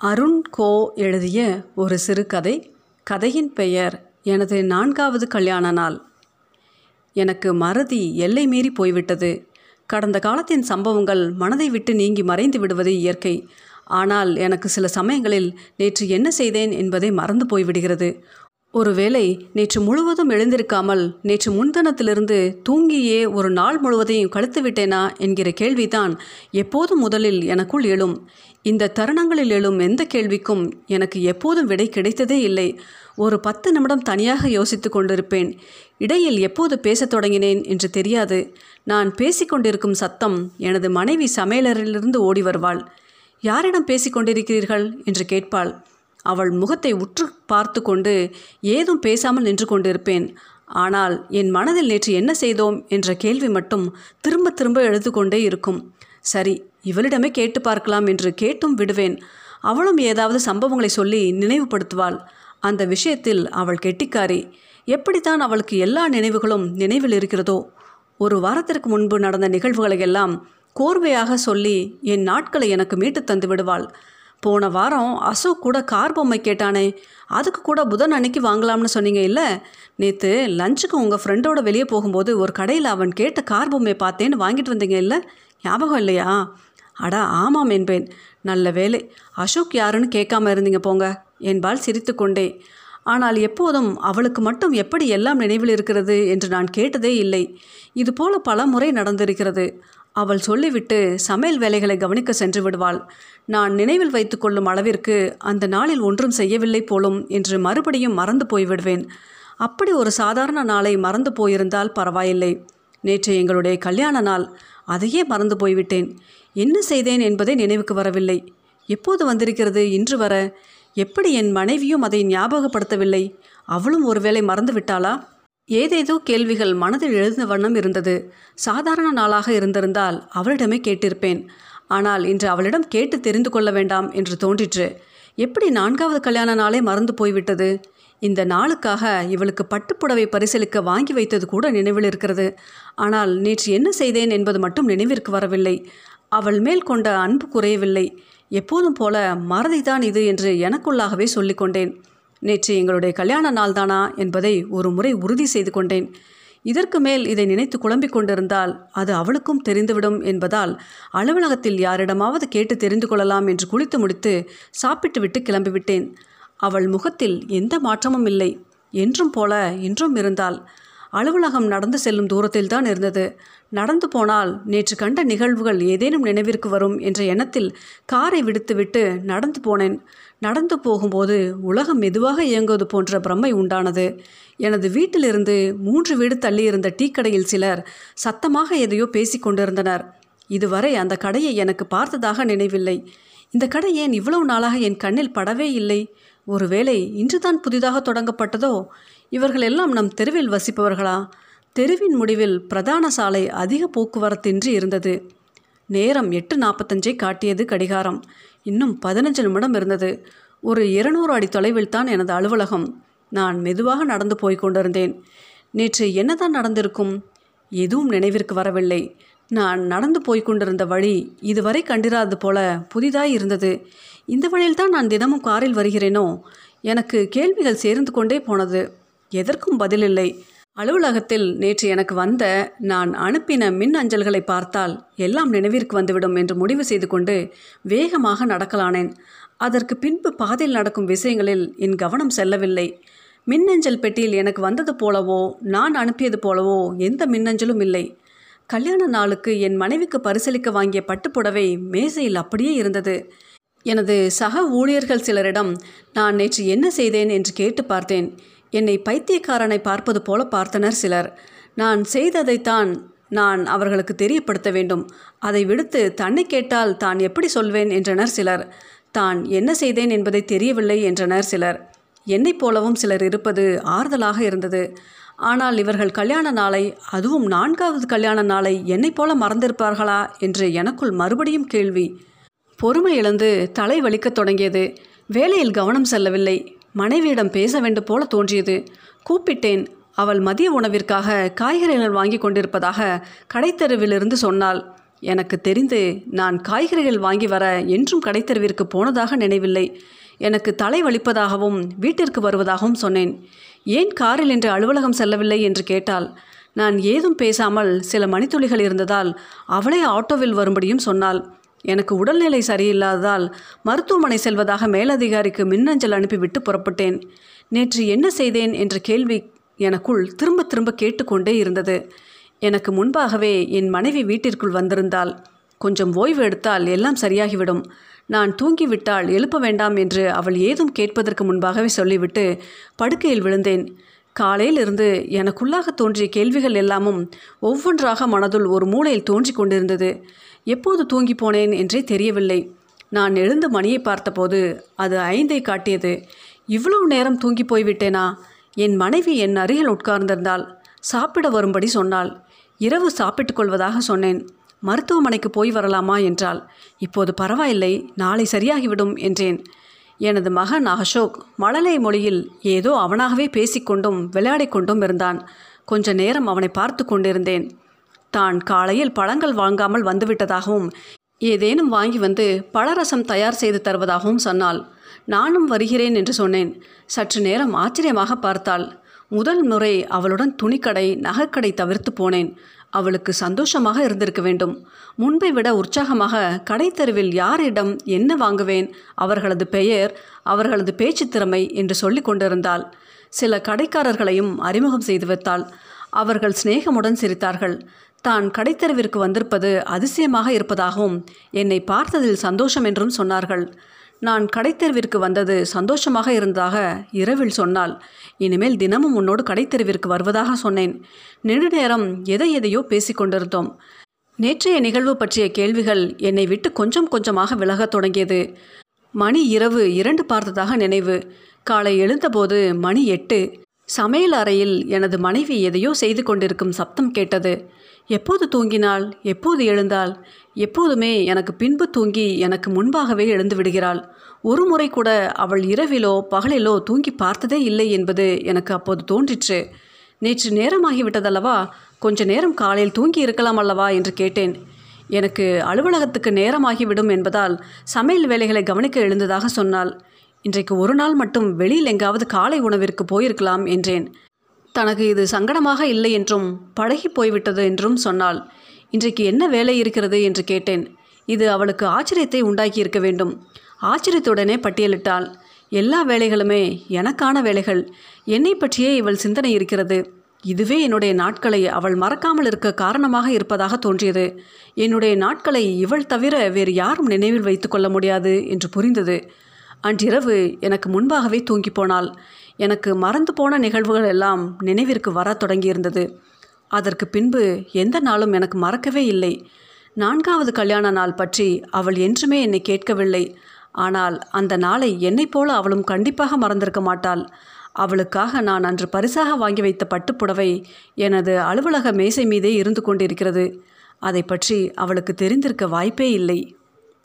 அருண் கோ எழுதிய ஒரு சிறுகதை. கதையின் பெயர் எனது நான்காவது கல்யாண நாள். எனக்கு மறதி எல்லை மீறி போய்விட்டது. கடந்த காலத்தின் சம்பவங்கள் மனதை விட்டு நீங்கி மறைந்து விடுவது இயற்கை. ஆனால் எனக்கு சில சமயங்களில் நேற்று என்ன செய்தேன் என்பதை மறந்து போய்விடுகிறது. ஒருவேளை நேற்று முழுவதும் எழுந்திருக்காமல் நேற்று முன்தினத்திலிருந்து தூங்கியே ஒரு நாள் முழுவதையும் கழித்து விட்டேனா என்கிற கேள்விதான் எப்போதும் முதலில் எனக்குள் எழும்? இந்த தருணங்களில் எழும் எந்த கேள்விக்கும் எனக்கு எப்போதும் விடை கிடைத்ததே இல்லை. ஒரு பத்து நிமிடம் தனியாக யோசித்து கொண்டிருப்பேன். இடையில் எப்போது பேசத் தொடங்கினேன் என்று தெரியாது. நான் பேசிக்கொண்டிருக்கும் சத்தம் எனது மனைவி சமையலறையிலிருந்து ஓடி வருவாள். யாரிடம் பேசிக்கொண்டிருக்கிறீர்கள் என்று கேட்பாள். அவள் முகத்தை உற்று பார்த்து கொண்டு ஏதும் பேசாமல் நின்று கொண்டிருப்பேன். ஆனால் என் மனதில் நேற்று என்ன செய்தோம்? என்ற கேள்வி மட்டும் திரும்ப திரும்ப எழுது கொண்டே இருக்கும். சரி இவளிடமே கேட்டு பார்க்கலாம் என்று கேட்டும் விடுவேன். அவளும் ஏதாவது சம்பவங்களை சொல்லி நினைவுபடுத்துவாள். அந்த விஷயத்தில் அவள் கெட்டிக்காரி. எப்படித்தான் அவளுக்கு எல்லா நினைவுகளும் நினைவில் இருக்கிறதோ ஒரு வாரத்திற்கு முன்பு நடந்த நிகழ்வுகளை எல்லாம் கோர்வையாக சொல்லி என் நாட்களை எனக்கு மீட்டு தந்து விடுவாள். போன வாரம் அசோக் கூட கார் பொம்மை கேட்டானே. அதுக்கு கூட புதன் அன்னைக்கு வாங்கலாம்னு சொன்னீங்க இல்லை? நேற்று லஞ்சுக்கு உங்கள் ஃப்ரெண்டோட வெளியே போகும்போது ஒரு கடையில் அவன் கேட்ட கார் பொம்மை பார்த்தேன்னு வாங்கிட்டு வந்தீங்க இல்லை? ஞாபகம் இல்லையா? அடா ஆமாம் என்பேன் நல்ல வேலை அசோக் யாருன்னு கேட்காம இருந்தீங்க போங்க. என்பால் சிரித்துக்கொண்டே ஆனால் எப்போதும் அவளுக்கு மட்டும் எப்படி எல்லாம் நினைவில் இருக்கிறது என்று நான் கேட்டதே இல்லை. இதுபோல பல முறை நடந்திருக்கிறது. அவள் சொல்லிவிட்டு சமையல் வேலைகளை கவனிக்க சென்று விடுவாள். நான் நினைவில் வைத்து கொள்ளும் அளவிற்கு அந்த நாளில் ஒன்றும் செய்யவில்லை போலும் என்று மறுபடியும் மறந்து போய்விடுவேன் அப்படி ஒரு சாதாரண நாளை மறந்து போயிருந்தால் பரவாயில்லை. நேற்று எங்களுடைய கல்யாண நாள். அதையே மறந்து போய்விட்டேன். என்ன செய்தேன் என்பதே நினைவுக்கு வரவில்லை. எப்போது வந்திருக்கிறது இன்று வர? எப்படி என் மனைவியும் அதை ஞாபகப்படுத்தவில்லை? அவளும் ஒருவேளை மறந்து விட்டாளா? ஏதேதோ கேள்விகள் மனதில் எழுந்த வண்ணம் இருந்தது. சாதாரண நாளாக இருந்திருந்தால் அவளிடமே கேட்டிருப்பேன். ஆனால் இன்று அவளிடம் கேட்டு தெரிந்து கொள்ள வேண்டாம் என்று தோன்றிற்று. எப்படி நான்காவது கல்யாண நாளே மறந்து போய்விட்டது? இந்த நாளுக்காக இவளுக்கு பட்டுப்புடவை பரிசலிக்க வாங்கி வைத்தது கூட நினைவில் இருக்கிறது. ஆனால் நேற்று என்ன செய்தேன் என்பது மட்டும் நினைவிற்கு வரவில்லை. அவள் மேல் கொண்ட அன்பு குறையவில்லை. எப்போதும் போல மறதிதான் இது என்று எனக்குள்ளாகவே சொல்லிக்கொண்டேன். நேற்று எங்களுடைய கல்யாண நாள் தானா என்பதை ஒரு முறை உறுதி செய்து கொண்டேன். இதற்கு மேல் இதை நினைத்து குழம்பிக் கொண்டிருந்தால் அது அவளுக்கும் தெரிந்துவிடும் என்பதால் அலுவலகத்தில் யாரிடமாவது கேட்டு தெரிந்து கொள்ளலாம் என்று குளித்து முடித்து சாப்பிட்டுவிட்டு கிளம்பிவிட்டேன். அவள் முகத்தில் எந்த மாற்றமும் இல்லை. என்றும் போல இன்றும் இருந்தாள் அலுவலகம் நடந்து செல்லும் தூரத்தில் தான் இருந்தது. நடந்து போனால் நேற்று கண்ட நிகழ்வுகள் ஏதேனும் நினைவிற்கு வரும் என்ற எண்ணத்தில் காரை விடுத்துவிட்டு நடந்து போனேன். நடந்து போகும்போது உலகம் மெதுவாக இயங்குவது போன்ற பிரம்மை உண்டானது. எனது வீட்டிலிருந்து மூன்று வீடு தள்ளியிருந்த டீக்கடையில் சிலர் சத்தமாக எதையோ பேசிக் கொண்டிருந்தனர். இதுவரை அந்த கடையை எனக்கு பார்த்ததாக நினைவில்லை. இந்த கடை ஏன் இவ்வளவு நாளாக என் கண்ணில் படவே இல்லை? ஒருவேளை இன்றுதான் புதிதாக தொடங்கப்பட்டதோ? இவர்கள் எல்லாம் நம் தெருவில் வசிப்பவர்களா? தெருவின் முடிவில் பிரதான சாலை அதிக போக்குவரத்தின்றி இருந்தது. நேரம் எட்டு நாற்பத்தஞ்சை காட்டியது கடிகாரம். இன்னும் பதினஞ்சு நிமிடம் இருந்தது. ஒரு இருநூறு அடி தொலைவில் தான் எனது அலுவலகம். நான் மெதுவாக நடந்து போய் கொண்டிருந்தேன். நேற்று என்னதான் நடந்திருக்கும்? எதுவும் நினைவிற்கு வரவில்லை. நான் நடந்து போய் கொண்டிருந்த வழி இதுவரை கண்டிராது போல புதிதாய் இருந்தது. இந்த வழியில்தான் நான் தினமும் காரில் வருகிறேனோ? எனக்கு கேள்விகள் சேர்ந்து கொண்டே போனது. எதற்கும் பதிலில்லை. அலுவலகத்தில் நேற்று எனக்கு வந்த நான் அனுப்பின மின் அஞ்சல்களை பார்த்தால் எல்லாம் நினைவிற்கு வந்துவிடும் என்று முடிவு செய்து கொண்டு வேகமாக நடக்கலானேன். அதற்கு பின்பு பாதையில் நடக்கும் விஷயங்களில் என் கவனம் செல்லவில்லை. மின்னஞ்சல் பெட்டியில் எனக்கு வந்தது போலவோ நான் அனுப்பியது போலவோ எந்த மின்னஞ்சலும் இல்லை. கல்யாண நாளுக்கு என் மனைவிக்கு பரிசளிக்க வாங்கிய பட்டுப்புடவை மேசையில் அப்படியே இருந்தது. எனது சக ஊழியர்கள் சிலரிடம் நான் நேற்று என்ன செய்தேன் என்று கேட்டு பார்த்தேன். என்னை பைத்தியக்காரனை பார்ப்பது போல பார்த்தனர் சிலர். நான் செய்ததைத்தான் நான் அவர்களுக்கு தெரியப்படுத்த வேண்டும். அதை விடுத்து தன்னை கேட்டால் தான் எப்படி சொல்வேன் என்றனர் சிலர். தான் என்ன செய்தேன் என்பதை தெரியவில்லை என்றனர் சிலர். என்னைப் போலவும் சிலர் இருப்பது ஆறுதலாக இருந்தது. ஆனால் இவர்கள் கல்யாண நாளை அதுவும் நான்காவது கல்யாண நாளை என்னைப் போல மறந்திருப்பார்களா என்று எனக்குள் மறுபடியும் கேள்வி. பொறுமை இழந்து தலை வலிக்கத் தொடங்கியது. வேலையில் கவனம் செல்லவில்லை. மனைவியிடம் பேச வேண்டும் போல தோன்றியது. கூப்பிட்டேன். அவள் மதிய உணவிற்காக காய்கறிகள் வாங்கி கொண்டிருப்பதாக கடைத்தெருவிலிருந்து சொன்னாள். எனக்கு தெரிந்து நான் காய்கறிகள் வாங்கி வர என்றும் கடைத்தெருவிற்கு போனதாக நினைவில்லை. எனக்கு தலை வலிப்பதாகவும் வீட்டிற்கு வருவதாகவும் சொன்னேன். ஏன் காரில் இன்று அலுவலகம் செல்லவில்லை என்று கேட்டாள். நான் ஏதும் பேசாமல் சில மணித்துளிகள் இருந்ததால் அவளே ஆட்டோவில் வரும்படியும் சொன்னாள். எனக்கு உடல்நிலை சரியில்லாததால் மருத்துவமனை செல்வதாக மேலதிகாரிக்கு மின்னஞ்சல் அனுப்பிவிட்டு புறப்பட்டேன். நேற்று என்ன செய்தேன் என்ற கேள்வி எனக்குள் திரும்ப திரும்ப கேட்டுக்கொண்டே இருந்தது. எனக்கு முன்பாகவே என் மனைவி வீட்டிற்குள் வந்திருந்தாள். கொஞ்சம் ஓய்வு எடுத்தால் எல்லாம் சரியாகிவிடும். நான் தூங்கிவிட்டால் எழுப்ப வேண்டாம் என்று அவள் ஏதும் கேட்பதற்கு முன்பாகவே சொல்லிவிட்டு படுக்கையில் விழுந்தேன். காலையில் இருந்து எனக்குள்ளாக தோன்றிய கேள்விகள் எல்லாமும் ஒவ்வொன்றாக மனதுள் ஒரு மூலையில் தோன்றிக் கொண்டிருந்தது. எப்போது தூங்கி போனேன் என்றே தெரியவில்லை. நான் எழுந்து மணியை பார்த்தபோது அது ஐந்தை காட்டியது. இவ்வளவு நேரம் தூங்கி போய்விட்டேனா? என் மனைவி என் அருகில் உட்கார்ந்திருந்தாள். சாப்பிட வரும்படி சொன்னாள். இரவு சாப்பிட்டுக் கொள்வதாக சொன்னேன். மருத்துவமனைக்கு போய் வரலாமா என்றாள். இப்போது பரவாயில்லை நாளை சரியாகிவிடும் என்றேன். எனது மகன் அசோக் மழலை மொழியில் ஏதோ அவனாகவே பேசிக்கொண்டும் விளையாடிக் கொண்டும் இருந்தான். கொஞ்ச நேரம் அவனை பார்த்து கொண்டிருந்தேன். தான் காலையில் பழங்கள் வாங்காமல் வந்துவிட்டதாகவும் ஏதேனும் வாங்கி வந்து பழரசம் தயார் செய்து தருவதாகவும் சொன்னாள். நானும் வருகிறேன் என்று சொன்னேன். சற்று நேரம் ஆச்சரியமாக பார்த்தாள். முதல் முறை அவளுடன் துணிக்கடை நகைக்கடை தவிர்த்து போனேன். அவளுக்கு சந்தோஷமாக இருந்திருக்க வேண்டும். முன்பை விட உற்சாகமாக கடைத்தெருவில் யாரிடம் என்ன வாங்குவேன்? அவர்களது பெயர் அவர்களது பேச்சு திறமை என்று சொல்லி கொண்டிருந்தாள். சில கடைக்காரர்களையும் அறிமுகம் செய்து வைத்தாள். அவர்கள் சிநேகமுடன் சிரித்தார்கள். தான் கடைத்தெருவிற்கு வந்திருப்பது அதிசயமாக இருப்பதாகவும் என்னை பார்த்ததில் சந்தோஷம் என்றும் சொன்னார்கள். நான் கடைத்தெருவிற்கு வந்தது சந்தோஷமாக இருந்ததாக இரவில் சொன்னாள் இனிமேல் தினமும் உன்னோடு கடைத்தெருவிற்கு வருவதாக சொன்னேன். நெடு நேரம் எதை எதையோ பேசிக்கொண்டிருந்தோம் நேற்றைய நிகழ்வு பற்றிய கேள்விகள் என்னை விட்டு கொஞ்சம் கொஞ்சமாக விலகத் தொடங்கியது. மணி இரவு இரண்டு பார்த்ததாக நினைவு. காலை எழுந்தபோது மணி எட்டு. சமையல் அறையில் எனது மனைவி எதையோ செய்து கொண்டிருக்கும் சப்தம் கேட்டது. எப்போது தூங்கினாள்? எப்போது எழுந்தாள்? எப்போதுமே எனக்கு பின்பு தூங்கி எனக்கு முன்பாகவே எழுந்து விடுகிறாள். ஒரு முறை கூட அவள் இரவிலோ பகலிலோ தூங்கி பார்த்ததே இல்லை என்பது எனக்கு அப்போது தோன்றிற்று. நேற்று நேரமாகிவிட்டதல்லவா? கொஞ்ச நேரம் காலையில் தூங்கி இருக்கலாம் அல்லவா? என்று கேட்டேன். எனக்கு அலுவலகத்துக்கு நேரமாகிவிடும் என்பதால் சமையல் வேலைகளை கவனிக்க எழுந்ததாக சொன்னாள். இன்றைக்கு ஒரு நாள் மட்டும் வெளியில் எங்காவது காலை உணவிற்கு போயிருக்கலாம் என்றேன். தனக்கு இது சங்கடமாக இல்லை என்றும் பழகி போய்விட்டது என்றும் சொன்னாள். இன்றைக்கு என்ன வேலை இருக்கிறது என்று கேட்டேன். இது அவளுக்கு ஆச்சரியத்தை உண்டாக்கி இருக்க வேண்டும். ஆச்சரியத்துடனே பட்டியலிட்டாள். எல்லா வேலைகளுமே எனக்கான வேலைகள். என்னை பற்றியே இவள் சிந்தனை இருக்கிறது. இதுவே என்னுடைய நாட்களை அவள் மறக்காமல் இருக்க காரணமாக இருப்பதாக தோன்றியது. என்னுடைய நாட்களை இவள் தவிர வேறு யாரும் நினைவில் வைத்து கொள்ள முடியாது என்று புரிந்தது. அன்றிரவு எனக்கு முன்பாகவே தூங்கி போனாள். எனக்கு மறந்து போன நிகழ்வுகள் எல்லாம் நினைவிற்கு வரத் தொடங்கியிருந்தது. அதற்கு பின்பு எந்த நாளும் எனக்கு மறக்கவே இல்லை. நான்காவது கல்யாண நாள் பற்றி அவள் என்றுமே என்னை கேட்கவில்லை. ஆனால் அந்த நாளை என்னைப் போல அவளும் கண்டிப்பாக மறந்திருக்க மாட்டாள். அவளுக்காக நான் அன்று பரிசாக வாங்கி வைத்த பட்டுப்புடவை எனது அலுவலக மேசை மீதே இருந்து கொண்டிருக்கிறது. அதை பற்றி அவளுக்கு தெரிந்திருக்க வாய்ப்பே இல்லை.